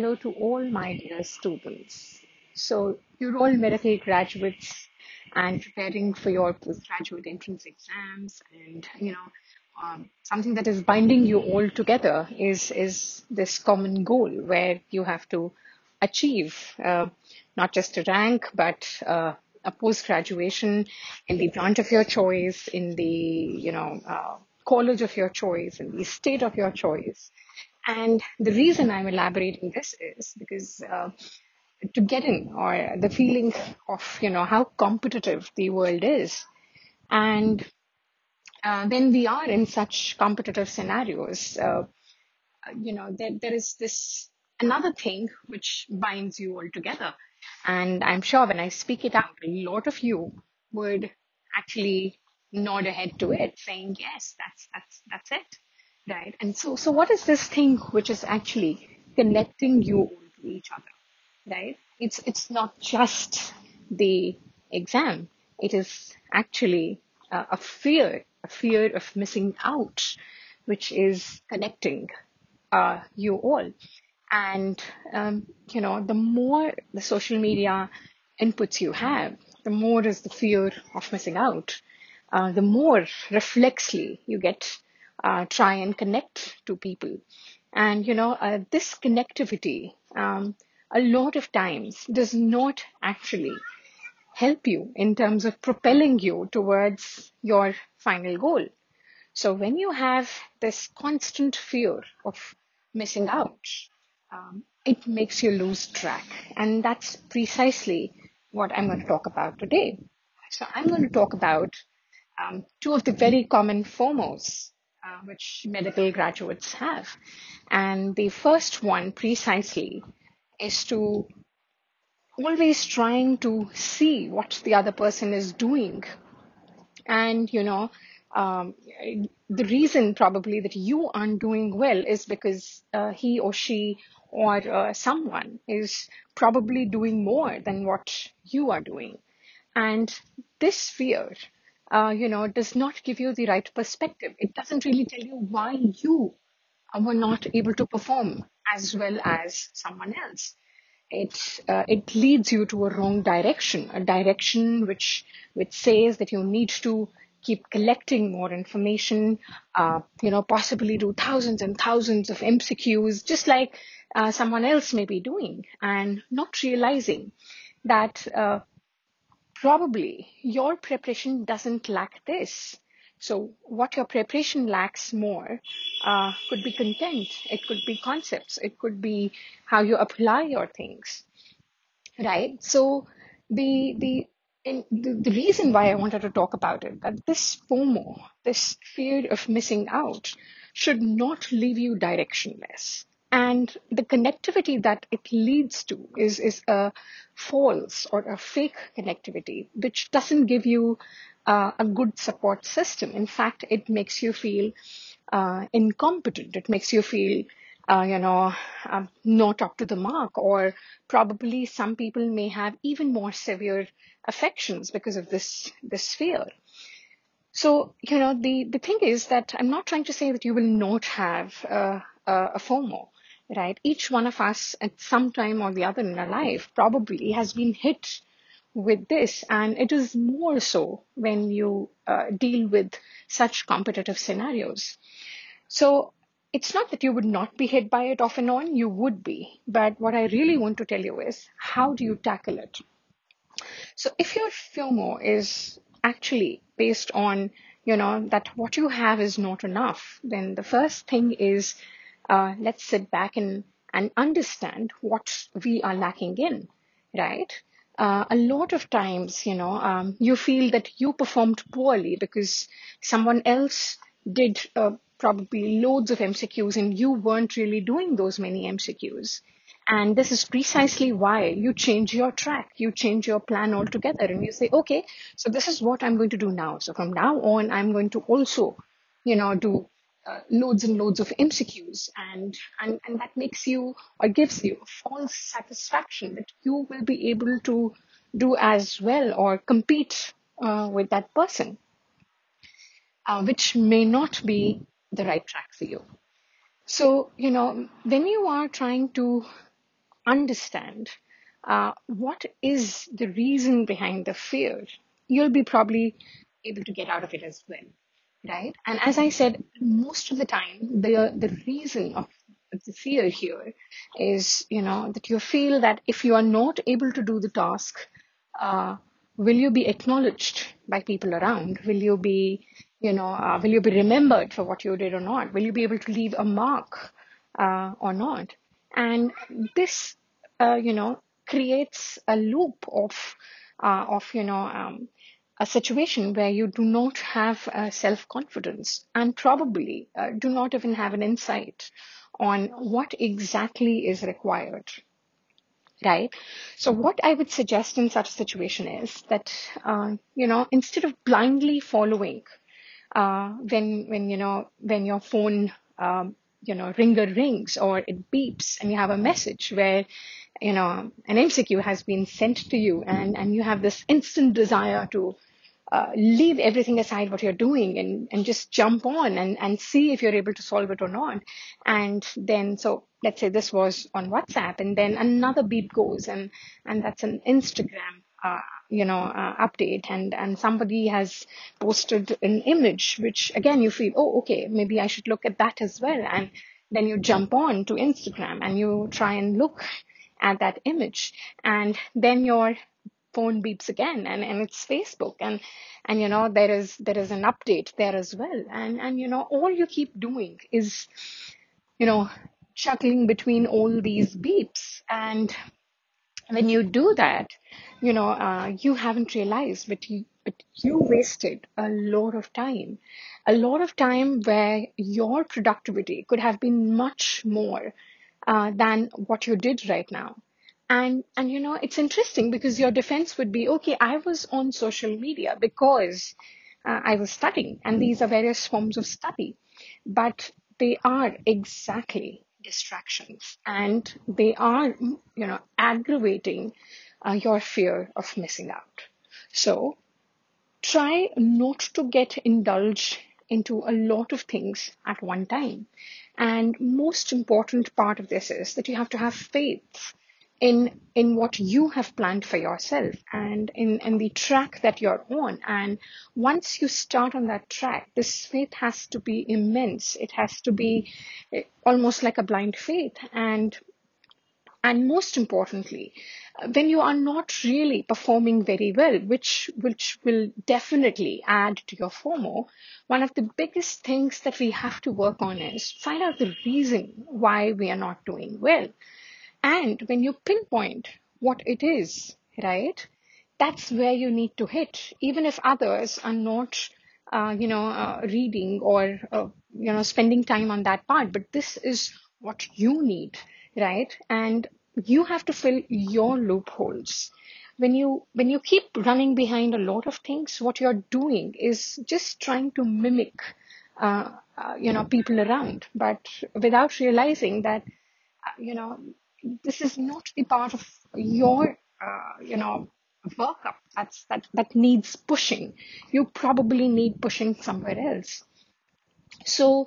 hello to all my dear students. So, you're all medical graduates and preparing for your postgraduate entrance exams, and you know, um, something that is binding you all together is is this common goal where you have to achieve uh, not just a rank but uh, a post graduation in the branch of your choice, in the you know uh, college of your choice, in the state of your choice. And the reason I'm elaborating this is because uh, to get in or the feeling of you know how competitive the world is, and uh, when we are in such competitive scenarios, uh, you know there, there is this another thing which binds you all together and I'm sure when I speak it out, a lot of you would actually nod ahead to it, saying, yes, that's, that's, that's it. Right. And so, so what is this thing which is actually connecting you all to each other? Right. It's, it's not just the exam. It is actually uh, a fear, a fear of missing out, which is connecting uh, you all. And, um, you know, the more the social media inputs you have, the more is the fear of missing out. Uh, the more reflexly you get uh, try and connect to people. And, you know, uh, this connectivity, um, a lot of times does not actually help you in terms of propelling you towards your final goal. So when you have this constant fear of missing out, um, it makes you lose track. And that's precisely what I'm going to talk about today. So I'm going to talk about um, two of the very common FOMOs uh, which medical graduates have. And the first one precisely is to always trying to see what the other person is doing. And, you know, um, the reason probably that you aren't doing well is because uh, he or she or uh, someone is probably doing more than what you are doing. And this fear, uh, you know, it does not give you the right perspective. It doesn't really tell you why you were not able to perform as well as someone else. It uh, it leads you to a wrong direction, a direction which which says that you need to keep collecting more information, uh, you know, possibly do thousands and thousands of MCQs, just like uh, someone else may be doing, and not realizing that uh, probably your preparation doesn't lack this. So what your preparation lacks more uh, could be content, it could be concepts, it could be how you apply your things, right? So the the and the, the reason why I wanted to talk about it, that this FOMO, this fear of missing out, should not leave you directionless. And the connectivity that it leads to is, is a false or a fake connectivity, which doesn't give you uh, a good support system. In fact, it makes you feel uh, incompetent. It makes you feel uh, you know, um, not up to the mark, or probably some people may have even more severe affections because of this this fear. So, you know, the, the thing is that I'm not trying to say that you will not have uh, a FOMO, right? Each one of us at some time or the other in our life probably has been hit with this, and it is more so when you uh, deal with such competitive scenarios. So, it's not that you would not be hit by it off and on, you would be. But what I really want to tell you is how do you tackle it? So if your FOMO is actually based on, you know, that what you have is not enough, then the first thing is uh, let's sit back and, and understand what we are lacking in, right? Uh, a lot of times, you know, um, you feel that you performed poorly because someone else did uh, probably loads of MCQs and you weren't really doing those many MCQs. And this is precisely why you change your track, you change your plan altogether, and you say, okay, so this is what I'm going to do now. So from now on, I'm going to also, you know, do uh, loads and loads of MCQs, and, and and that makes you or gives you false satisfaction that you will be able to do as well or compete uh, with that person, uh, which may not be the right track for you. So, you know, when you are trying to understand uh, what is the reason behind the fear, you'll be probably able to get out of it as well, right? And as I said, most of the time, the the reason of the fear here is, you know, that you feel that if you are not able to do the task, uh, will you be acknowledged by people around? Will you be, you know, uh, will you be remembered for what you did or not? Will you be able to leave a mark uh, or not? And this, uh, you know, creates a loop of, uh, of you know, um, a situation where you do not have uh, self confidence and probably uh, do not even have an insight on what exactly is required. Right? So, what I would suggest in such a situation is that, uh, you know, instead of blindly following uh, when, when, you know, when your phone, um, you know, ringer rings or it beeps and you have a message where you know an mcq has been sent to you and and you have this instant desire to uh, leave everything aside what you're doing and, and just jump on and, and see if you're able to solve it or not. And then, so let's say this was on WhatsApp and then another beep goes and, and that's an Instagram, uh, you know, uh, update and, and somebody has posted an image, which again, you feel, oh, okay, maybe I should look at that as well. And then you jump on to Instagram and you try and look at that image and then your phone beeps again and, and it's facebook and and you know there is there is an update there as well. And and you know all you keep doing is you know chuckling between all these beeps. And when you do that you know uh, you haven't realized but you but you wasted a lot of time. A lot of time where your productivity could have been much more uh, than what you did right now and and you know it's interesting because your defense would be okay i was on social media because uh, i was studying and these are various forms of study but they are exactly distractions and they are you know aggravating uh, your fear of missing out. So try not to get indulged into a lot of things at one time. And most important part of this is that you have to have faith in in what you have planned for yourself and in, in the track that you're on. And once you start on that track this faith has to be immense. It has to be eh, almost like a blind faith. And and most importantly when you are not really performing very well which which will definitely add to your FOMO one of the biggest things that we have to work on is find out the reason why we are not doing well and when you pinpoint what it is, right, that's where you need to hit, even if others are not, uh, you know, uh, reading or, uh, you know, spending time on that part. But this is what you need, right? And you have to fill your loopholes. When you when you keep running behind a lot of things, what you're doing is just trying to mimic, uh, uh, you know, people around, but without realizing that, uh, you know, this is not the part of your uh, you know workup that's that that needs pushing. You probably need pushing somewhere else. So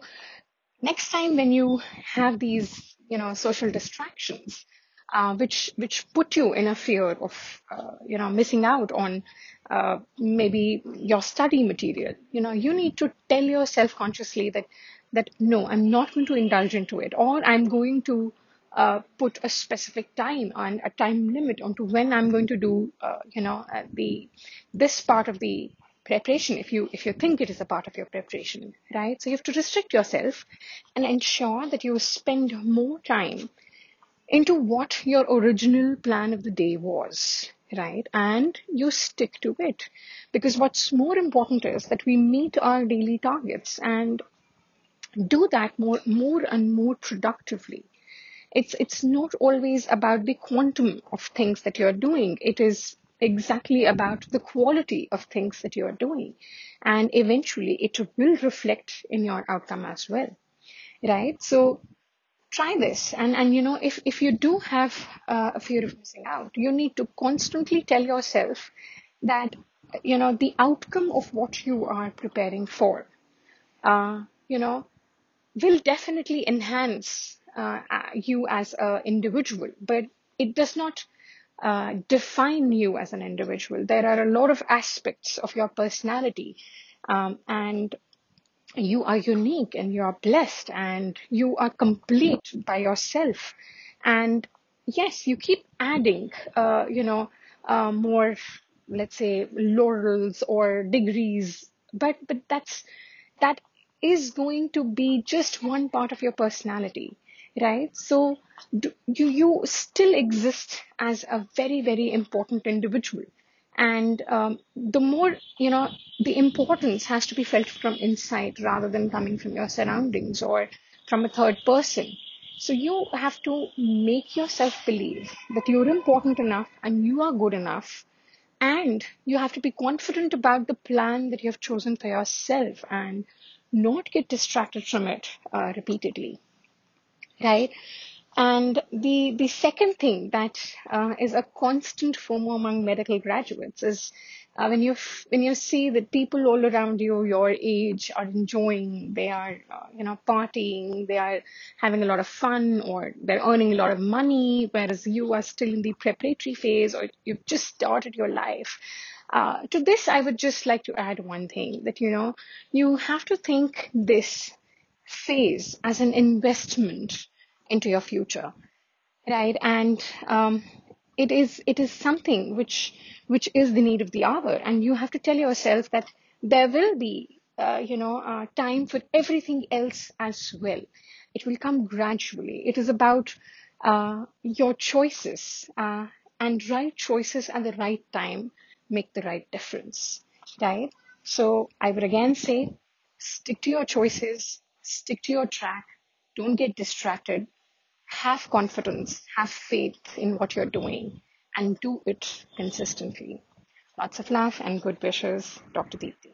next time when you have these you know social distractions uh, which which put you in a fear of uh, you know missing out on uh, maybe your study material you know you need to tell yourself consciously that that no i'm not going to indulge into it or i'm going to uh, put a specific time and a time limit onto when I'm going to do, uh, you know, uh, the this part of the preparation. If you if you think it is a part of your preparation, right? So you have to restrict yourself and ensure that you spend more time into what your original plan of the day was, right? And you stick to it, because what's more important is that we meet our daily targets and do that more more and more productively it's it's not always about the quantum of things that you're doing. It is exactly about the quality of things that you're doing. And eventually it will reflect in your outcome as well right? So try this. And and you know if if you do have uh, a fear of missing out you need to constantly tell yourself that you know the outcome of what you are preparing for uh, you know will definitely enhance uh, you as an individual, but it does not uh, define you as an individual. There are a lot of aspects of your personality, um, and you are unique and you are blessed and you are complete by yourself. And yes, you keep adding, uh, you know, uh, more, let's say, laurels or degrees, but but that's that is going to be just one part of your personality, right? So do, you you still exist as a very very important individual, and um, the more you know, the importance has to be felt from inside rather than coming from your surroundings or from a third person. So you have to make yourself believe that you're important enough and you are good enough. And you have to be confident about the plan that you have chosen for yourself and not get distracted from it uh, repeatedly. Right? And the, the second thing that uh, is a constant FOMO among medical graduates is uh, when you when you see that people all around you your age are enjoying, they are uh, you know partying, they are having a lot of fun, or they're earning a lot of money, whereas you are still in the preparatory phase, or you've just started your life. Uh, to this, I would just like to add one thing that you know you have to think this phase as an investment into your future, right? And um, it is it is something which which is the need of the hour, and you have to tell yourself that there will be uh, you know uh, time for everything else as well. It will come gradually. It is about uh, your choices uh, and right choices at the right time make the right difference, right? So I would again say, stick to your choices, stick to your track, don't get distracted, have confidence, have faith in what you're doing, and do it consistently. Lots of love and good wishes, Dr. Deepti.